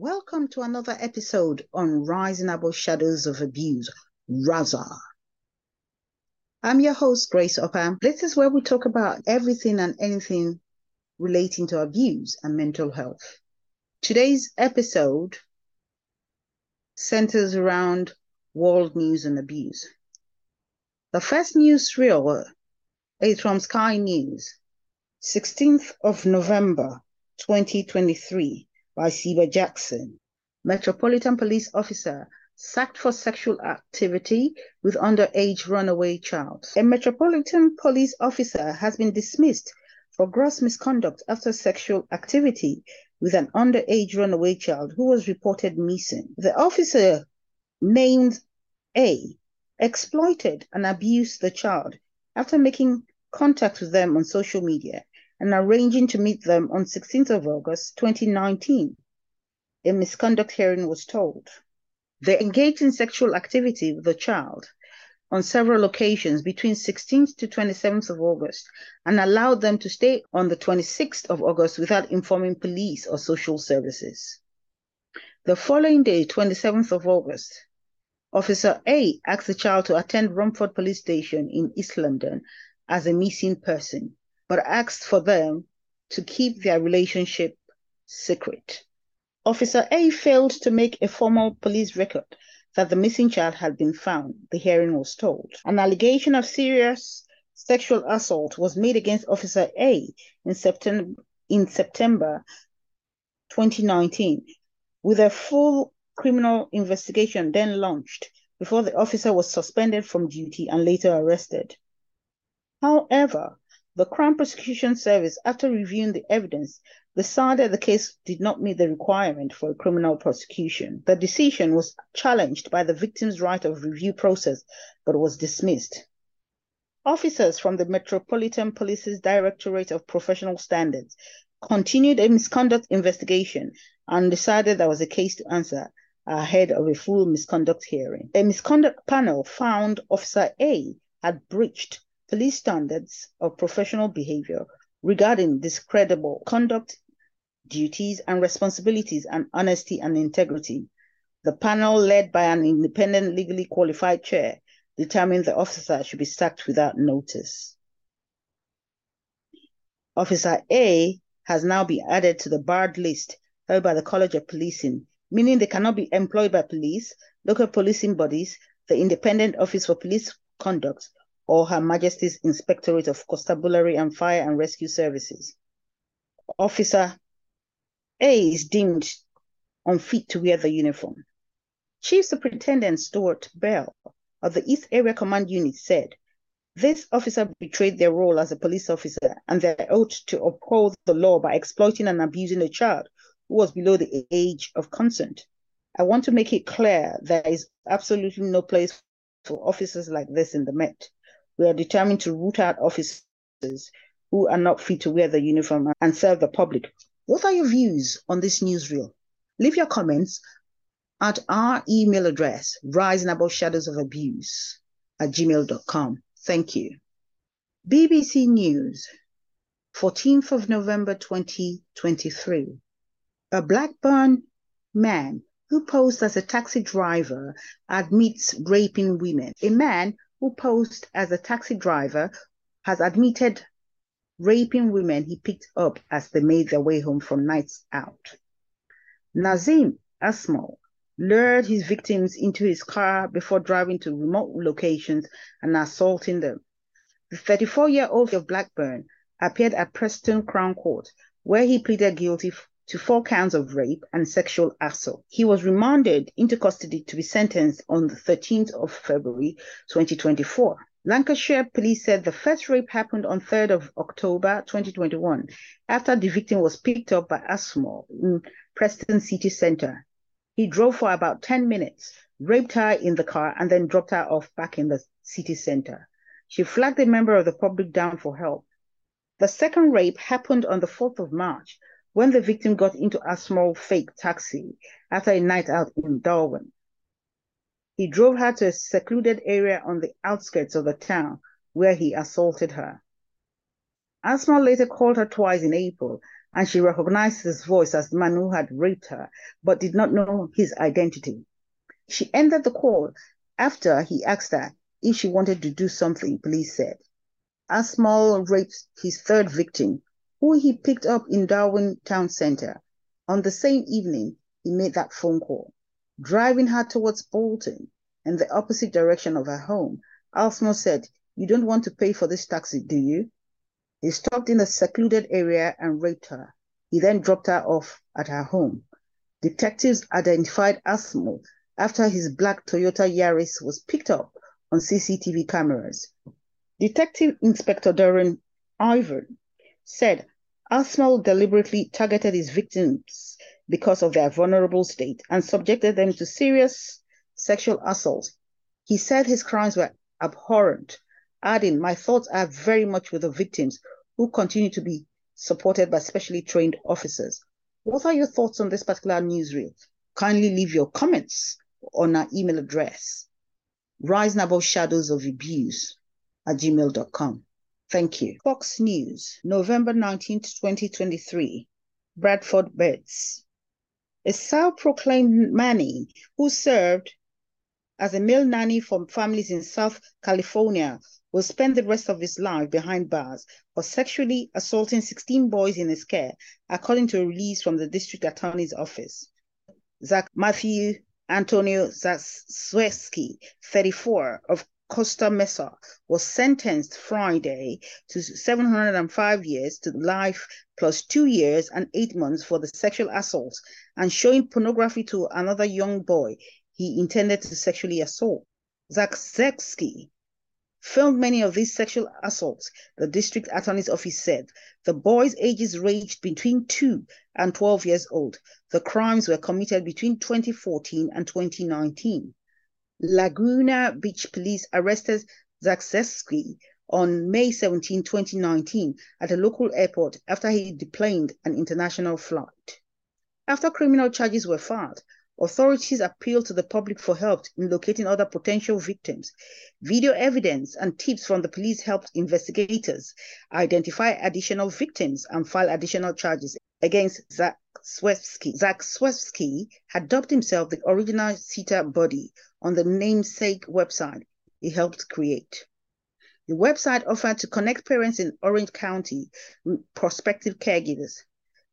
Welcome to another episode on Rising Above Shadows of Abuse, RASA. I'm your host, Grace Opham. This is where we talk about everything and anything relating to abuse and mental health. Today's episode centers around world news and abuse. The first news reel is from Sky News, 16th of November 2023 by Seba Jackson, Metropolitan Police Officer sacked for sexual activity with underage runaway child. A Metropolitan Police Officer has been dismissed for gross misconduct after sexual activity with an underage runaway child who was reported missing. The officer named A exploited and abused the child after making contact with them on social media and arranging to meet them on 16th of August 2019. A misconduct hearing was told. They engaged in sexual activity with the child on several occasions between 16th to 27th of August and allowed them to stay on the 26th of August without informing police or social services. The following day, 27th of August, Officer A asked the child to attend Romford Police Station in East London as a missing person, but asked for them to keep their relationship secret. Officer A failed to make a formal police record that the missing child had been found, the hearing was told. An allegation of serious sexual assault was made against Officer A in September, in September 2019, with a full criminal investigation then launched before the officer was suspended from duty and later arrested. However, the Crown Prosecution Service, after reviewing the evidence, decided the case did not meet the requirement for a criminal prosecution. The decision was challenged by the victim's right of review process, but was dismissed. Officers from the Metropolitan Police's Directorate of Professional Standards continued a misconduct investigation and decided there was a case to answer ahead of a full misconduct hearing. A misconduct panel found Officer A had breached police standards of professional behavior regarding discreditable conduct, duties and responsibilities, and honesty and integrity. The panel, led by an independent, legally qualified chair, determined the officer should be sacked without notice. Officer A has now been added to the barred list held by the College of Policing, meaning they cannot be employed by police, local policing bodies, the Independent Office for Police Conduct, or Her Majesty's Inspectorate of Constabulary and Fire and Rescue Services. Officer A is deemed unfit to wear the uniform. Chief Superintendent Stuart Bell of the East Area Command Unit said, this officer betrayed their role as a police officer and their oath to uphold the law by exploiting and abusing a child who was below the age of consent. I want to make it clear there is absolutely no place for officers like this in the Met. We are determined to root out officers who are not fit to wear the uniform and serve the public. What are your views on this newsreel? Leave your comments at our email address, rising above shadows of abuse at gmail.com. Thank you. BBC News, 14th of November 2023. A Blackburn man who posed as a taxi driver admits raping women. A man who posed as a taxi driver, has admitted raping women he picked up as they made their way home from nights out. Nazim Asmal lured his victims into his car before driving to remote locations and assaulting them. The 34 year old of Blackburn appeared at Preston Crown Court, where he pleaded guilty to four counts of rape and sexual assault. He was remanded into custody to be sentenced on the 13th of February 2024. Lancashire police said the first rape happened on 3rd of October 2021 after the victim was picked up by Asmal in Preston city centre. He drove for about 10 minutes, raped her in the car, and then dropped her off back in the city centre. She flagged a member of the public down for help. The second rape happened on the 4th of March when the victim got into a small fake taxi after a night out in Darwen. He drove her to a secluded area on the outskirts of the town where he assaulted her. Asmal later called her twice in April and she recognized his voice as the man who had raped her, but did not know his identity. She ended the call after he asked her if she wanted to do something, police said. Asmal raped his third victim, who he picked up in Darwen Town Center. On the same evening, he made that phone call. Driving her towards Bolton in the opposite direction of her home, Asmal said, You don't want to pay for this taxi, do you? He stopped in a secluded area and raped her. He then dropped her off at her home. Detectives identified Asmal after his black Toyota Yaris was picked up on CCTV cameras. Detective Inspector Darren Ivan said Asmal deliberately targeted his victims because of their vulnerable state and subjected them to serious sexual assault. He said his crimes were abhorrent adding, My thoughts are very much with the victims who continue to be supported by specially trained officers. What are your thoughts on this particular news reel? Kindly leave your comments on our email address, rising above shadows of abuse at gmail.com. Thank you. Fox News, November 19th, 2023. Bradford Betz. A self-proclaimed Manny who served as a male nanny for families in South California will spend the rest of his life behind bars for sexually assaulting 16 boys in his care, according to a release from the district attorney's office. Zach Matthew Antonio Zakrzewski, 34, of Costa Mesa, was sentenced Friday to 705 years to life plus two years and eight months for the sexual assault and showing pornography to another young boy he intended to sexually assault. Zakrzewski filmed many of these sexual assaults, the district attorney's office said. The boys' ages ranged between 2 and 12 years old. The crimes were committed between 2014 and 2019. Laguna Beach police arrested Zakrzewski on May 17, 2019, at a local airport after he deplaned an international flight. After criminal charges were filed, Authorities appealed to the public for help in locating other potential victims. Video evidence and tips from the police helped investigators identify additional victims and file additional charges against Zakrzewski had dubbed himself the original Sitter Buddy on the namesake website he helped create. The website offered to connect parents in Orange County with prospective caregivers.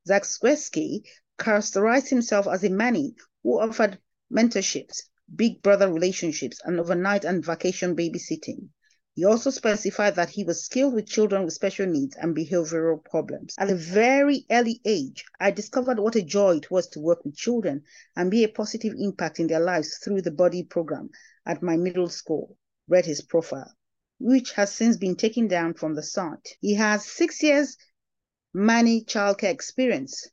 Zakrzewski characterized himself as a manny who offered mentorships, big brother relationships, and overnight and vacation babysitting. He also specified that he was skilled with children with special needs and behavioral problems. At a very early age, I discovered what a joy it was to work with children and be a positive impact in their lives through the body program at my middle school, read his profile, which has since been taken down from the site. He has six years Manny childcare experience,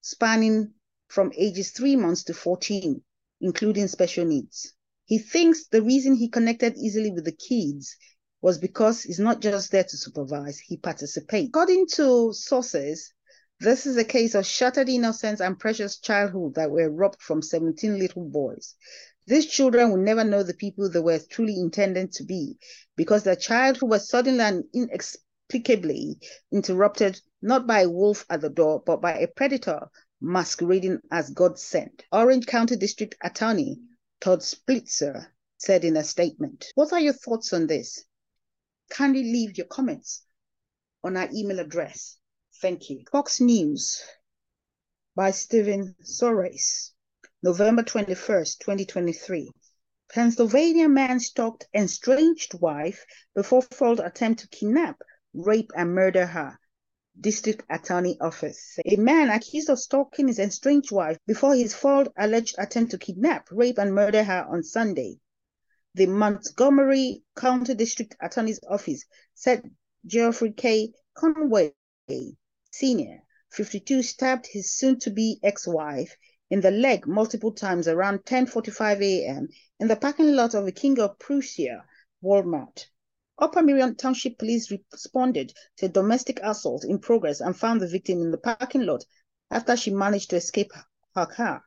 spanning from ages 3 months to 14, including special needs. He thinks the reason he connected easily with the kids was because he's not just there to supervise, he participates. According to sources, this is a case of shattered innocence and precious childhood that were robbed from 17 little boys. These children will never know the people they were truly intended to be because their childhood was suddenly and inexplicably interrupted not by a wolf at the door, but by a predator masquerading as God sent. Orange County District Attorney Todd Spitzer said in a statement. What are your thoughts on this? Kindly leave your comments on our email address. Thank you. Fox News by Stephen Sorace, November 21st, 2023. Pennsylvania man stalked estranged wife before failed attempt to kidnap, rape, and murder her. District Attorney Office. A man accused of stalking his estranged wife before his failed alleged attempt to kidnap, rape, and murder her on Sunday. The Montgomery County District Attorney's Office said Geoffrey K. Conway, Sr., 52, stabbed his soon-to-be ex-wife in the leg multiple times around 10.45 a.m. in the parking lot of the King of Prussia Walmart. Upper Merion Township Police responded to a domestic assault in progress and found the victim in the parking lot after she managed to escape her car.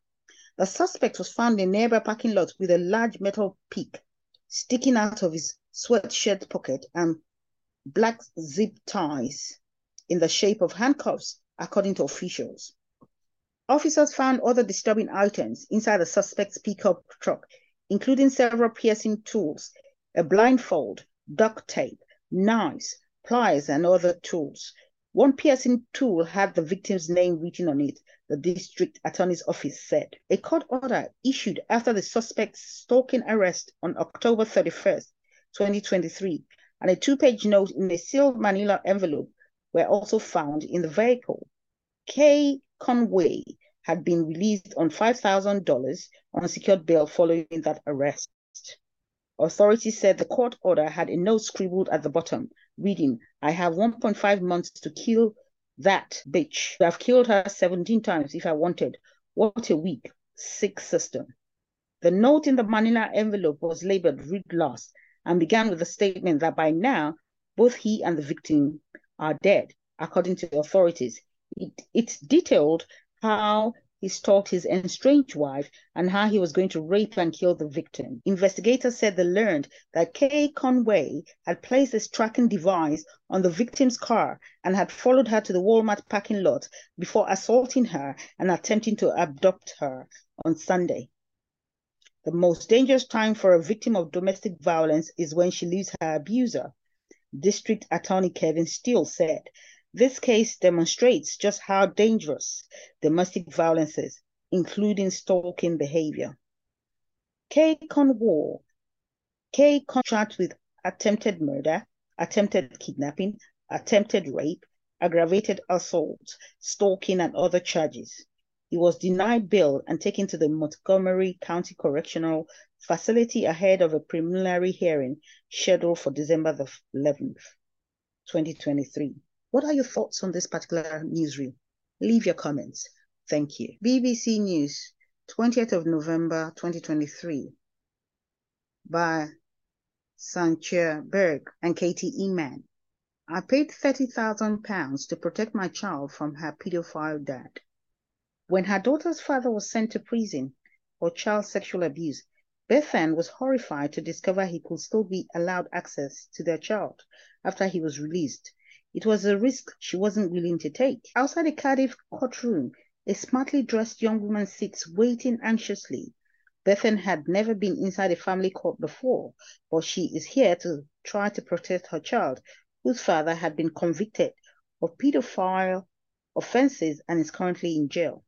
The suspect was found in a nearby parking lot with a large metal pick sticking out of his sweatshirt pocket and black zip ties in the shape of handcuffs according to officials. Officers found other disturbing items inside the suspect's pickup truck, including several piercing tools, a blindfold, duct tape, knives, pliers, and other tools. One piercing tool had the victim's name written on it, the district attorney's office said. A court order issued after the suspect's stalking arrest on October 31st, 2023, and a two-page note in a sealed manila envelope were also found in the vehicle. Kay Conway had been released on $5,000 on a secured bail following that arrest. Authorities said the court order had a note scribbled at the bottom reading, I have 1.5 months to kill that bitch. I've killed her 17 times if I wanted. What a weak, sick system. The note in the manila envelope was labeled read last and began with the statement that by now, both he and the victim are dead, according to the authorities. It, it detailed how he stalked his estranged wife and how he was going to rape and kill the victim. Investigators said they learned that Kay Conway had placed his tracking device on the victim's car and had followed her to the Walmart parking lot before assaulting her and attempting to abduct her on Sunday. The most dangerous time for a victim of domestic violence is when she leaves her abuser, District Attorney Kevin Steele said. This case demonstrates just how dangerous domestic violence is, including stalking behavior. Kay Conway, k-contract with attempted murder, attempted kidnapping, attempted rape, aggravated assault, stalking, and other charges. He was denied bail and taken to the Montgomery County Correctional Facility ahead of a preliminary hearing scheduled for December the 11th, 2023. What are your thoughts on this particular newsreel? Leave your comments. Thank you. BBC News, 20th of November 2023 by Sanchia Berg and Katie Eman. I paid £30,000 to protect my child from her pedophile dad. When her daughter's father was sent to prison for child sexual abuse, Bethan was horrified to discover he could still be allowed access to their child after he was released it was a risk she wasn't willing to take. Outside the Cardiff courtroom, a smartly dressed young woman sits waiting anxiously. Bethan had never been inside a family court before, but she is here to try to protect her child, whose father had been convicted of pedophile offenses and is currently in jail.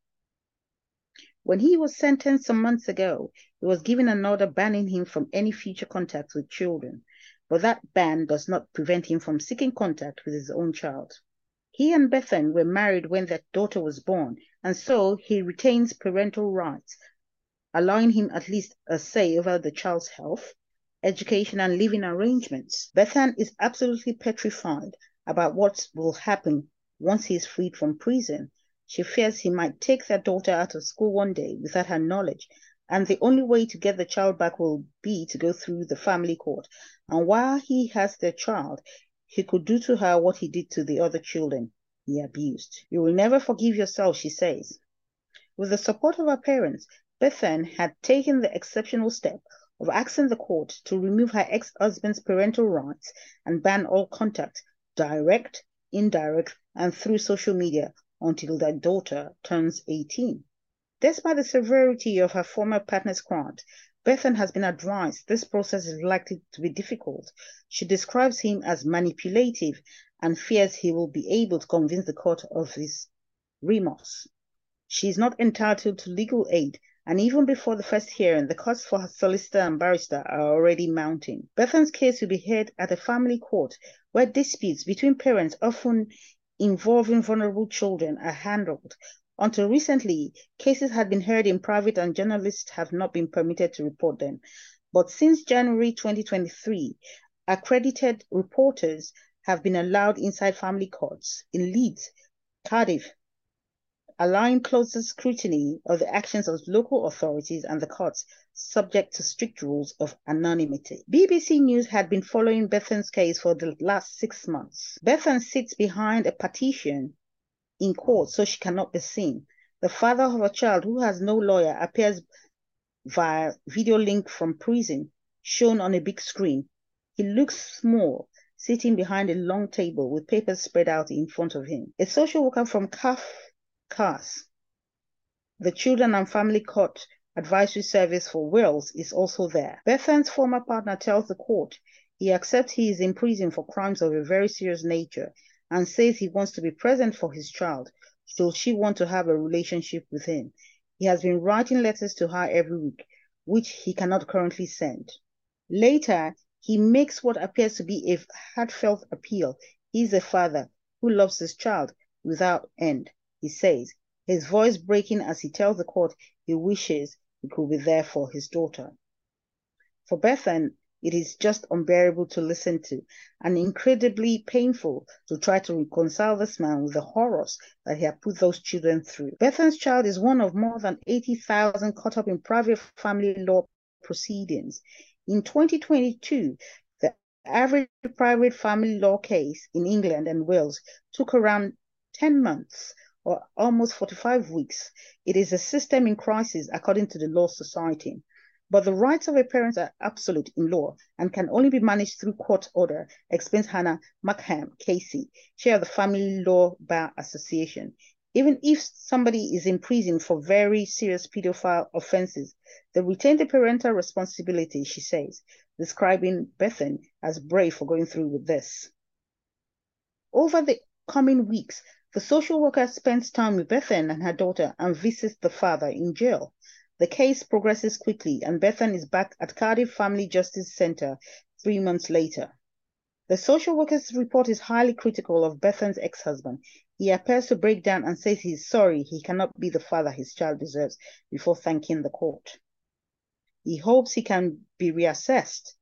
When he was sentenced some months ago, he was given an order banning him from any future contact with children but that ban does not prevent him from seeking contact with his own child. He and Bethan were married when their daughter was born, and so he retains parental rights, allowing him at least a say over the child's health, education, and living arrangements. Bethan is absolutely petrified about what will happen once he is freed from prison. She fears he might take their daughter out of school one day without her knowledge and the only way to get the child back will be to go through the family court. And while he has the child, he could do to her what he did to the other children he abused. You will never forgive yourself, she says. With the support of her parents, Bethan had taken the exceptional step of asking the court to remove her ex-husband's parental rights and ban all contact, direct, indirect, and through social media until their daughter turns 18. Despite the severity of her former partner's crime, Bethan has been advised this process is likely to be difficult. She describes him as manipulative and fears he will be able to convince the court of his remorse. She is not entitled to legal aid, and even before the first hearing, the costs for her solicitor and barrister are already mounting. Bethan's case will be heard at a family court where disputes between parents, often involving vulnerable children, are handled. Until recently, cases had been heard in private and journalists have not been permitted to report them. But since January 2023, accredited reporters have been allowed inside family courts in Leeds, Cardiff, allowing closer scrutiny of the actions of local authorities and the courts, subject to strict rules of anonymity. BBC News had been following Bethan's case for the last six months. Bethan sits behind a partition in court so she cannot be seen. The father of a child who has no lawyer appears via video link from prison, shown on a big screen. He looks small, sitting behind a long table with papers spread out in front of him. A social worker from CAF CAS, the Children and Family Court Advisory Service for Wales, is also there. Bethan's former partner tells the court he accepts he is in prison for crimes of a very serious nature and says he wants to be present for his child should she want to have a relationship with him. He has been writing letters to her every week, which he cannot currently send. Later, he makes what appears to be a heartfelt appeal. He is a father who loves his child without end, he says, his voice breaking as he tells the court he wishes he could be there for his daughter. For Bethan, it is just unbearable to listen to and incredibly painful to try to reconcile this man with the horrors that he had put those children through. Bethan's child is one of more than 80,000 caught up in private family law proceedings. In 2022, the average private family law case in England and Wales took around 10 months or almost 45 weeks. It is a system in crisis according to the Law Society. But the rights of a parent are absolute in law and can only be managed through court order, explains Hannah Markham KC, chair of the Family Law Bar Association. Even if somebody is in prison for very serious pedophile offenses, they retain the parental responsibility, she says, describing Bethan as brave for going through with this. Over the coming weeks, the social worker spends time with Bethan and her daughter and visits the father in jail. The case progresses quickly, and Bethan is back at Cardiff Family Justice Centre three months later. The social worker's report is highly critical of Bethan's ex husband. He appears to break down and says he is sorry he cannot be the father his child deserves before thanking the court. He hopes he can be reassessed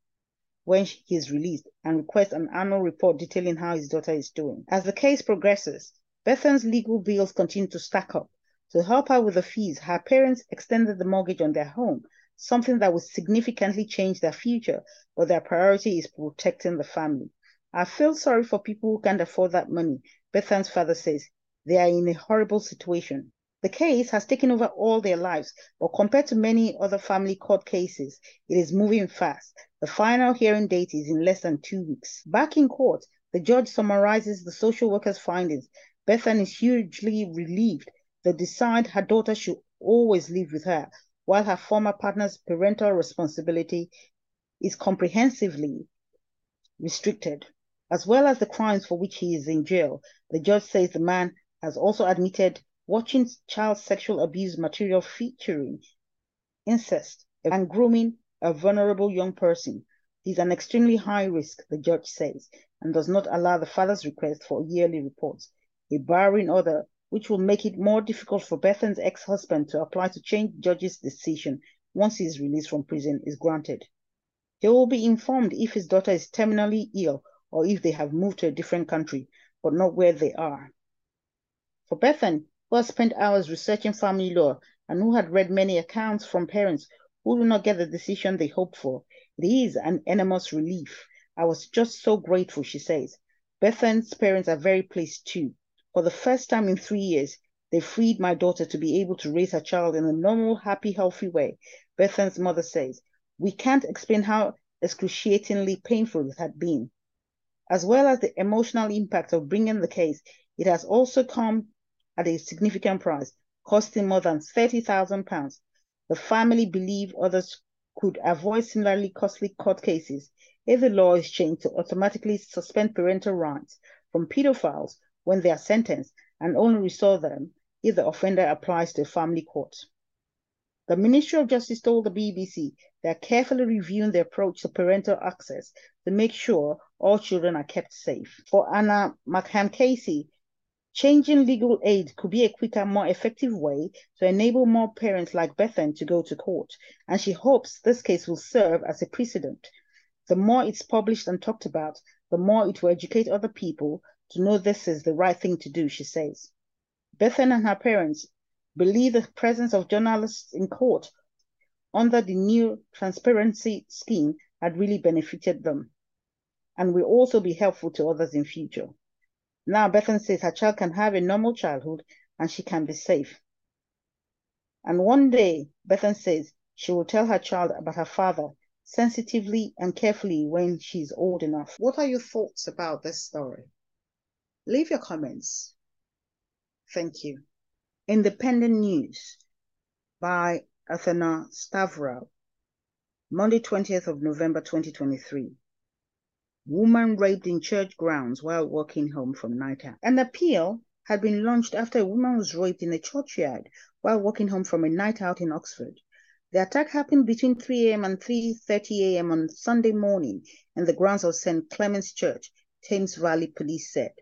when he is released and requests an annual report detailing how his daughter is doing. As the case progresses, Bethan's legal bills continue to stack up. To help her with the fees, her parents extended the mortgage on their home, something that would significantly change their future, but their priority is protecting the family. I feel sorry for people who can't afford that money, Bethan's father says. They are in a horrible situation. The case has taken over all their lives, but compared to many other family court cases, it is moving fast. The final hearing date is in less than two weeks. Back in court, the judge summarizes the social worker's findings Bethan is hugely relieved they decide her daughter should always live with her, while her former partner's parental responsibility is comprehensively restricted, as well as the crimes for which he is in jail. The judge says the man has also admitted watching child sexual abuse material featuring incest and grooming a vulnerable young person. He's an extremely high risk, the judge says, and does not allow the father's request for yearly reports a barring order which will make it more difficult for Bethan's ex-husband to apply to change judge's decision once his release from prison is granted. He will be informed if his daughter is terminally ill or if they have moved to a different country, but not where they are. For Bethan, who has spent hours researching family law and who had read many accounts from parents who do not get the decision they hope for, it is an enormous relief. I was just so grateful, she says. Bethan's parents are very pleased too. For the first time in three years, they freed my daughter to be able to raise her child in a normal, happy, healthy way. Bethan's mother says, We can't explain how excruciatingly painful it had been. As well as the emotional impact of bringing the case, it has also come at a significant price, costing more than £30,000. The family believe others could avoid similarly costly court cases if the law is changed to automatically suspend parental rights from pedophiles when they are sentenced and only restore them if the offender applies to a family court. The Ministry of Justice told the BBC they are carefully reviewing the approach to parental access to make sure all children are kept safe. For Anna Markham KC, changing legal aid could be a quicker, more effective way to enable more parents like Bethan to go to court, and she hopes this case will serve as a precedent. The more it's published and talked about, the more it will educate other people to know this is the right thing to do, she says. Bethan and her parents believe the presence of journalists in court under the new transparency scheme had really benefited them and will also be helpful to others in future. Now Bethan says her child can have a normal childhood and she can be safe. And one day, Bethan says she will tell her child about her father sensitively and carefully when she's old enough. What are your thoughts about this story? Leave your comments. Thank you. Independent News by Athena Stavrou, Monday, 20th of November 2023. Woman raped in church grounds while walking home from night out. An appeal had been launched after a woman was raped in a churchyard while walking home from a night out in Oxford. The attack happened between 3 a.m. and 3.30 a.m. on Sunday morning in the grounds of St. Clement's Church, Thames Valley Police said.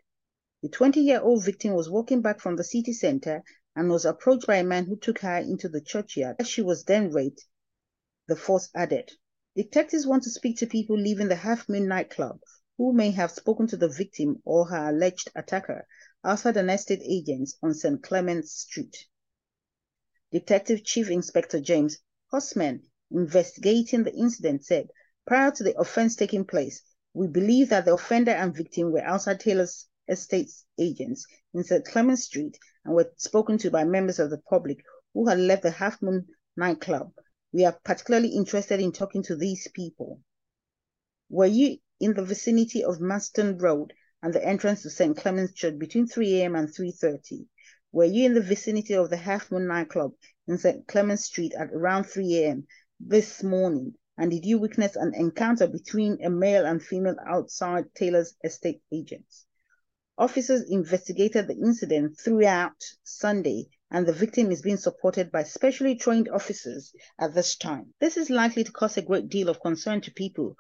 The 20-year-old victim was walking back from the city center and was approached by a man who took her into the churchyard. She was then raped, the force added. Detectives want to speak to people leaving the Half Moon nightclub who may have spoken to the victim or her alleged attacker outside an estate agents on St. Clement's Street. Detective Chief Inspector James Hosman, investigating the incident, said, prior to the offense taking place, we believe that the offender and victim were outside Taylor's estate's agents in St. Clement Street and were spoken to by members of the public who had left the Half Moon nightclub. We are particularly interested in talking to these people. Were you in the vicinity of Marston Road and the entrance to St. Clement's Church between 3 a.m. and 3.30? Were you in the vicinity of the Half Moon nightclub in St. Clement Street at around 3 a.m. this morning? And did you witness an encounter between a male and female outside Taylor's estate agents? Officers investigated the incident throughout Sunday, and the victim is being supported by specially trained officers at this time. This is likely to cause a great deal of concern to people,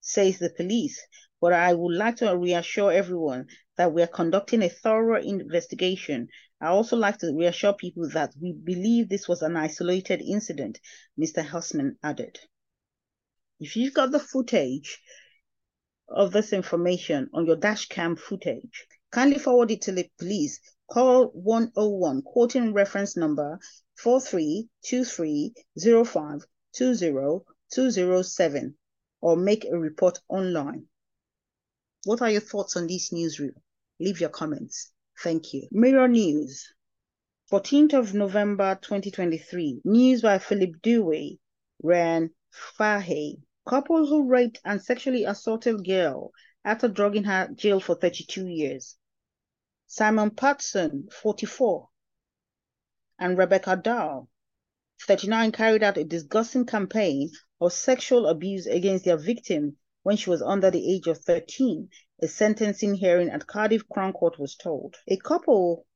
says the police, but I would like to reassure everyone that we are conducting a thorough investigation. I also like to reassure people that we believe this was an isolated incident, Mr. Houseman added. If you've got the footage of this information on your dash cam footage, kindly forward it to the police. Call 101, quoting reference number 4323052027, or make a report online. What are your thoughts on this newsreel? Leave your comments. Thank you. Mirror News, 14th of November 2023. News by Philip Dewey, Ran Fahay. Couple who raped and sexually assaulted girl after drugging her jail for 32 years. Simon Patson, 44, and Rebecca Dow, 39, carried out a disgusting campaign of sexual abuse against their victim when she was under the age of 13, a sentencing hearing at Cardiff Crown Court was told. A couple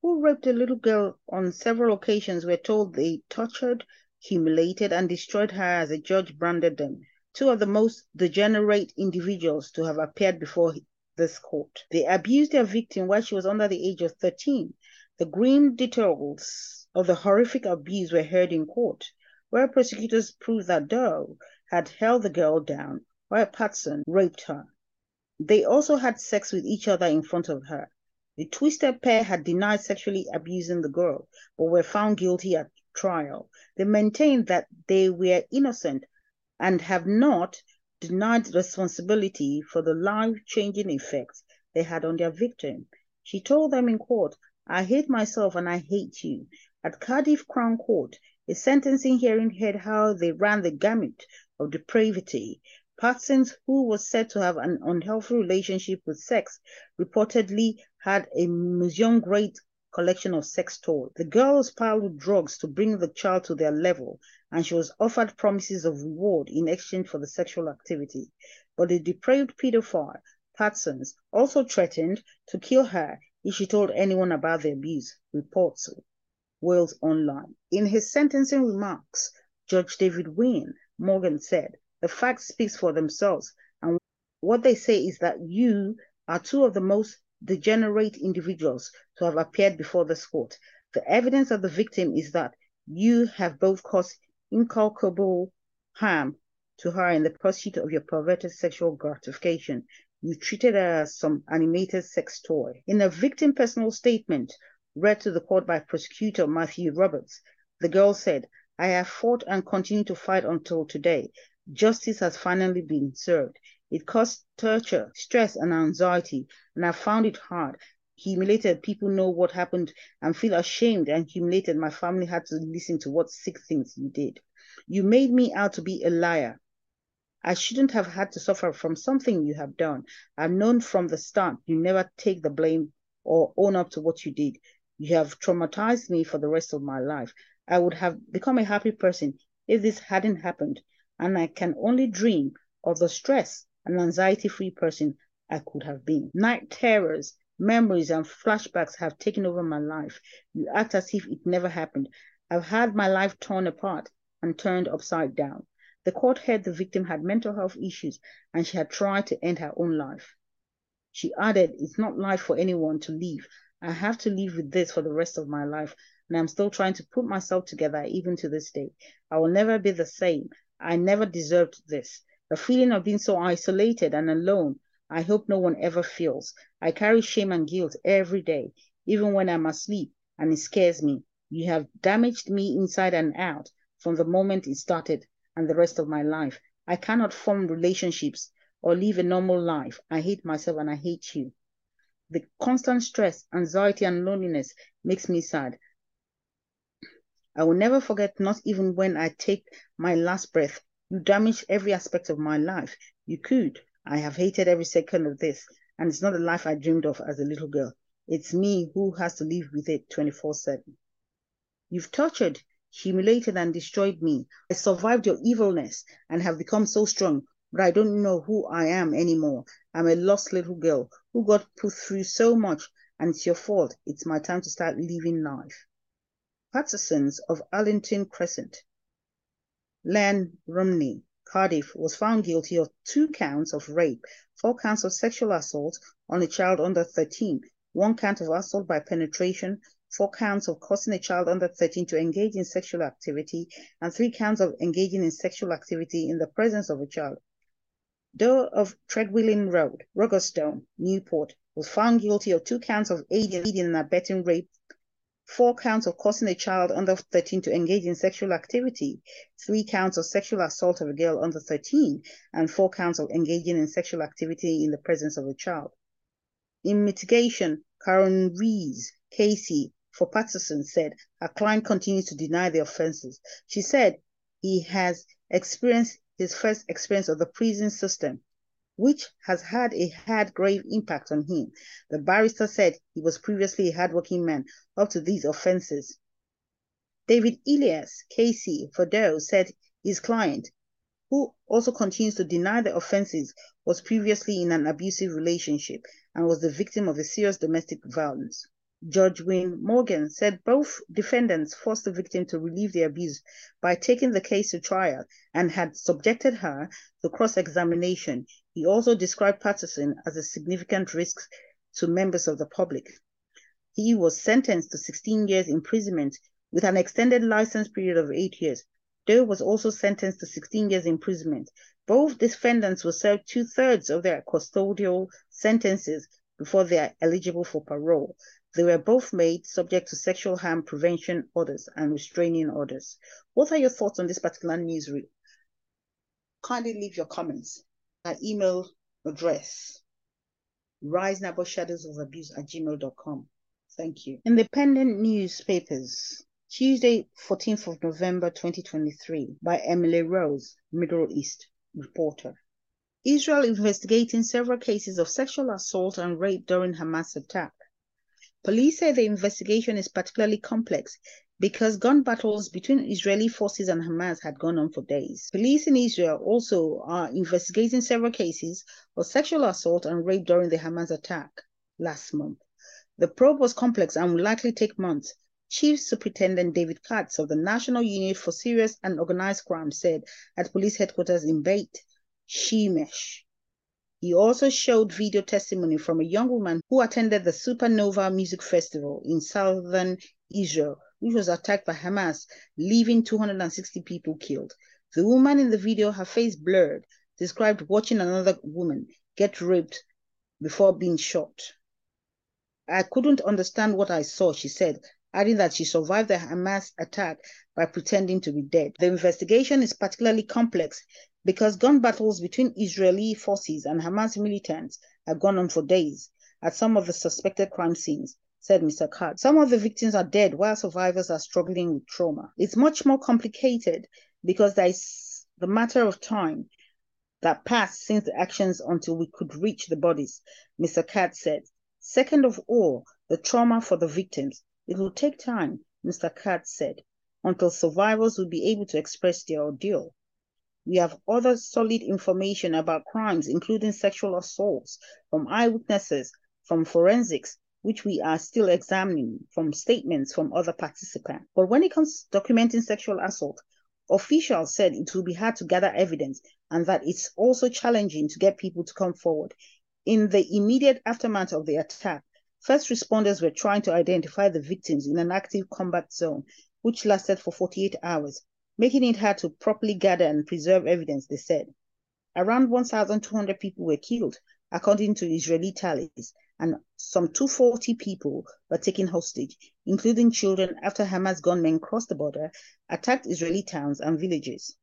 who raped a little girl on several occasions were told they tortured, humiliated, and destroyed her as a judge branded them. Two of the most degenerate individuals to have appeared before this court. They abused their victim while she was under the age of 13. The grim details of the horrific abuse were heard in court, where prosecutors proved that Doe had held the girl down, while Patson raped her. They also had sex with each other in front of her. The twisted pair had denied sexually abusing the girl, but were found guilty at trial. They maintained that they were innocent and have not denied responsibility for the life-changing effects they had on their victim. She told them in court, I hate myself and I hate you. At Cardiff Crown Court, a sentencing hearing heard how they ran the gamut of depravity Parsons, who was said to have an unhealthy relationship with sex, reportedly had a museum-grade collection of sex toys. The girls piled with drugs to bring the child to their level, and she was offered promises of reward in exchange for the sexual activity. But the depraved pedophile, Parsons, also threatened to kill her if she told anyone about the abuse, reports Wales Online. In his sentencing remarks, Judge David Wynne Morgan said, the facts speaks for themselves. And what they say is that you are two of the most degenerate individuals to have appeared before this court. The evidence of the victim is that you have both caused incalculable harm to her in the pursuit of your perverted sexual gratification. You treated her as some animated sex toy. In a victim personal statement read to the court by prosecutor Matthew Roberts, the girl said, I have fought and continue to fight until today. Justice has finally been served. It caused torture, stress, and anxiety, and I found it hard. humiliated. People know what happened and feel ashamed and humiliated. My family had to listen to what sick things you did. You made me out to be a liar. I shouldn't have had to suffer from something you have done. I've known from the start you never take the blame or own up to what you did. You have traumatized me for the rest of my life. I would have become a happy person if this hadn't happened, and I can only dream of the stress and anxiety free person I could have been. Night terrors, memories, and flashbacks have taken over my life. You act as if it never happened. I've had my life torn apart and turned upside down. The court heard the victim had mental health issues and she had tried to end her own life. She added, It's not life for anyone to live. I have to live with this for the rest of my life, and I'm still trying to put myself together even to this day. I will never be the same. I never deserved this. The feeling of being so isolated and alone, I hope no one ever feels. I carry shame and guilt every day, even when I'm asleep, and it scares me. You have damaged me inside and out from the moment it started and the rest of my life. I cannot form relationships or live a normal life. I hate myself and I hate you. The constant stress, anxiety, and loneliness makes me sad. I will never forget, not even when I take my last breath. You damaged every aspect of my life. You could. I have hated every second of this, and it's not the life I dreamed of as a little girl. It's me who has to live with it 24 7. You've tortured, humiliated and destroyed me. I survived your evilness and have become so strong, but I don't know who I am anymore. I'm a lost little girl who got put through so much, and it's your fault. It's my time to start living life. Patterson's of Arlington Crescent. Llanrumney, Cardiff, was found guilty of two counts of rape, four counts of sexual assault on a child under 13, one count of assault by penetration, four counts of causing a child under 13 to engage in sexual activity, and three counts of engaging in sexual activity in the presence of a child. Doe of Tregwilym Road, Rogerstone, Newport, was found guilty of two counts of aiding and abetting rape, four counts of causing a child under 13 to engage in sexual activity, three counts of sexual assault of a girl under 13, and four counts of engaging in sexual activity in the presence of a child. In mitigation, Karen Rees KC for Patterson said her client continues to deny the offenses. She said he has experienced his first experience of the prison system, which has had a hard, grave impact on him. The barrister said he was previously a hardworking man up to these offenses. David Elias KC Doe said his client, who also continues to deny the offenses, was previously in an abusive relationship and was the victim of a serious domestic violence. Judge Wynne Morgan said both defendants forced the victim to relieve the abuse by taking the case to trial and had subjected her to cross examination. He also described Patterson as a significant risk to members of the public. He was sentenced to 16 years imprisonment with an extended license period of eight years. Doe was also sentenced to 16 years imprisonment. Both defendants will serve two thirds of their custodial sentences before they are eligible for parole. They were both made subject to sexual harm prevention orders and restraining orders. What are your thoughts on this particular news reel? Kindly leave your comments. My email address, abuse at gmail.com. Thank you. Independent newspapers. Tuesday, 14th of November 2023 by Emily Rose, Middle East reporter. Israel investigating several cases of sexual assault and rape during Hamas attack. Police say the investigation is particularly complex because gun battles between Israeli forces and Hamas had gone on for days. Police in Israel also are investigating several cases of sexual assault and rape during the Hamas attack last month. The probe was complex and will likely take months. Chief Superintendent David Katz of the National Unit for Serious and Organized Crime said at police headquarters in Beit Shemesh. He also showed video testimony from a young woman who attended the Supernova Music Festival in southern Israel, which was attacked by Hamas, leaving 260 people killed. The woman in the video, her face blurred, described watching another woman get raped before being shot. I couldn't understand what I saw, she said, adding that she survived the Hamas attack by pretending to be dead. The investigation is particularly complex because gun battles between Israeli forces and Hamas militants have gone on for days. at some of the suspected crime scenes, said Mr. Katz. Some of the victims are dead while survivors are struggling with trauma. It's much more complicated because there is the matter of time that passed since the actions until we could reach the bodies, Mr. Katz said. Second of all, the trauma for the victims. It will take time, Mr. Katz said, until survivors will be able to express their ordeal. We have other solid information about crimes, including sexual assaults, from eyewitnesses, from forensics, which we are still examining, from statements from other participants. But when it comes to documenting sexual assault, officials said it will be hard to gather evidence and that it's also challenging to get people to come forward. In the immediate aftermath of the attack, first responders were trying to identify the victims in an active combat zone, which lasted for 48 hours making it hard to properly gather and preserve evidence, they said. Around 1,200 people were killed, according to Israeli tallies, and some 240 people were taken hostage, including children, after Hamas gunmen crossed the border, attacked Israeli towns and villages.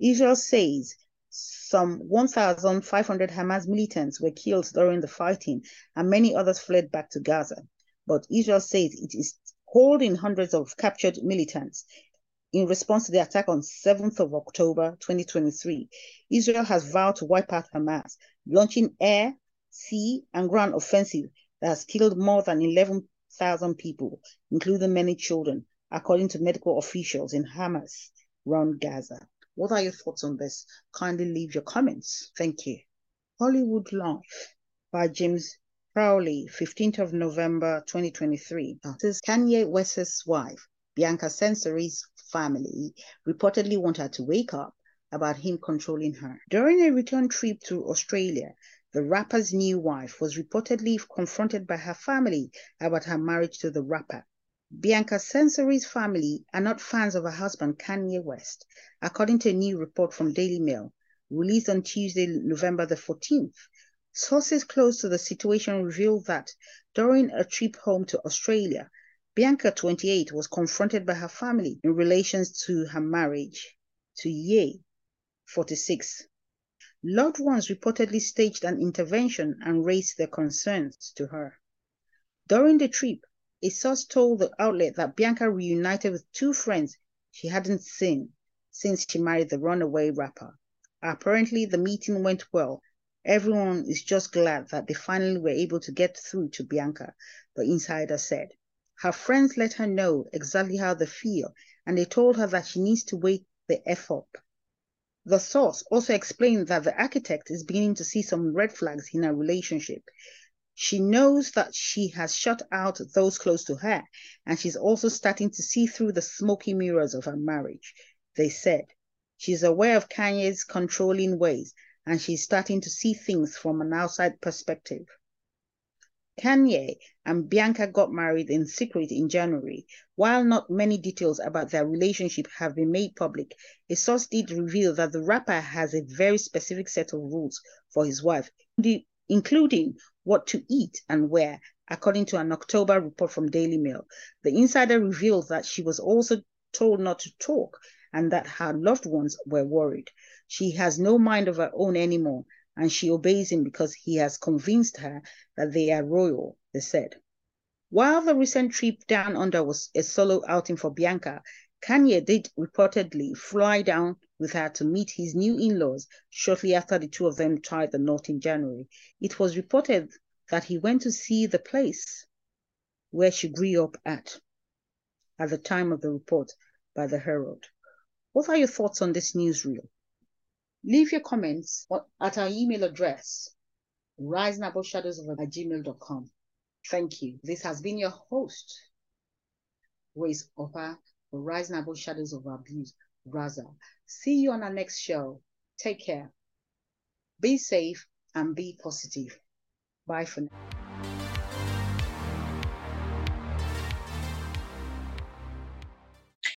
Israel says some 1,500 Hamas militants were killed during the fighting, and many others fled back to Gaza. But Israel says it is holding hundreds of captured militants, in response to the attack on 7th of October 2023, Israel has vowed to wipe out Hamas, launching air, sea, and ground offensive that has killed more than 11,000 people, including many children, according to medical officials in Hamas run Gaza. What are your thoughts on this? Kindly leave your comments. Thank you. Hollywood Life by James Crowley, 15th of November 2023. This is Kanye West's wife, Bianca Censori's family reportedly want her to wake up about him controlling her. During a return trip to Australia, the rapper's new wife was reportedly confronted by her family about her marriage to the rapper. Bianca Censori's family are not fans of her husband Kanye West, according to a new report from Daily Mail, released on Tuesday, November the 14th. Sources close to the situation revealed that during a trip home to Australia, Bianca, 28, was confronted by her family in relation to her marriage to Ye, 46. Loved ones reportedly staged an intervention and raised their concerns to her. During the trip, a source told the outlet that Bianca reunited with two friends she hadn't seen since she married the runaway rapper. Apparently, the meeting went well. Everyone is just glad that they finally were able to get through to Bianca, the insider said. Her friends let her know exactly how they feel, and they told her that she needs to wake the F up. The source also explained that the architect is beginning to see some red flags in her relationship. She knows that she has shut out those close to her, and she's also starting to see through the smoky mirrors of her marriage. They said she's aware of Kanye's controlling ways, and she's starting to see things from an outside perspective. Kanye and Bianca got married in secret in January. While not many details about their relationship have been made public, a source did reveal that the rapper has a very specific set of rules for his wife, including what to eat and where, according to an October report from Daily Mail. The insider revealed that she was also told not to talk and that her loved ones were worried. She has no mind of her own anymore and she obeys him because he has convinced her that they are royal, they said. While the recent trip down under was a solo outing for Bianca, Kanye did reportedly fly down with her to meet his new in-laws shortly after the two of them tied the knot in January. It was reported that he went to see the place where she grew up at at the time of the report by the Herald. What are your thoughts on this newsreel? Leave your comments at our email address, risingaboveShadows at gmail.com. Thank you. This has been your host, Grace Opa, for Rising Above Shadows of Abuse, RASA. See you on our next show. Take care. Be safe and be positive. Bye for now.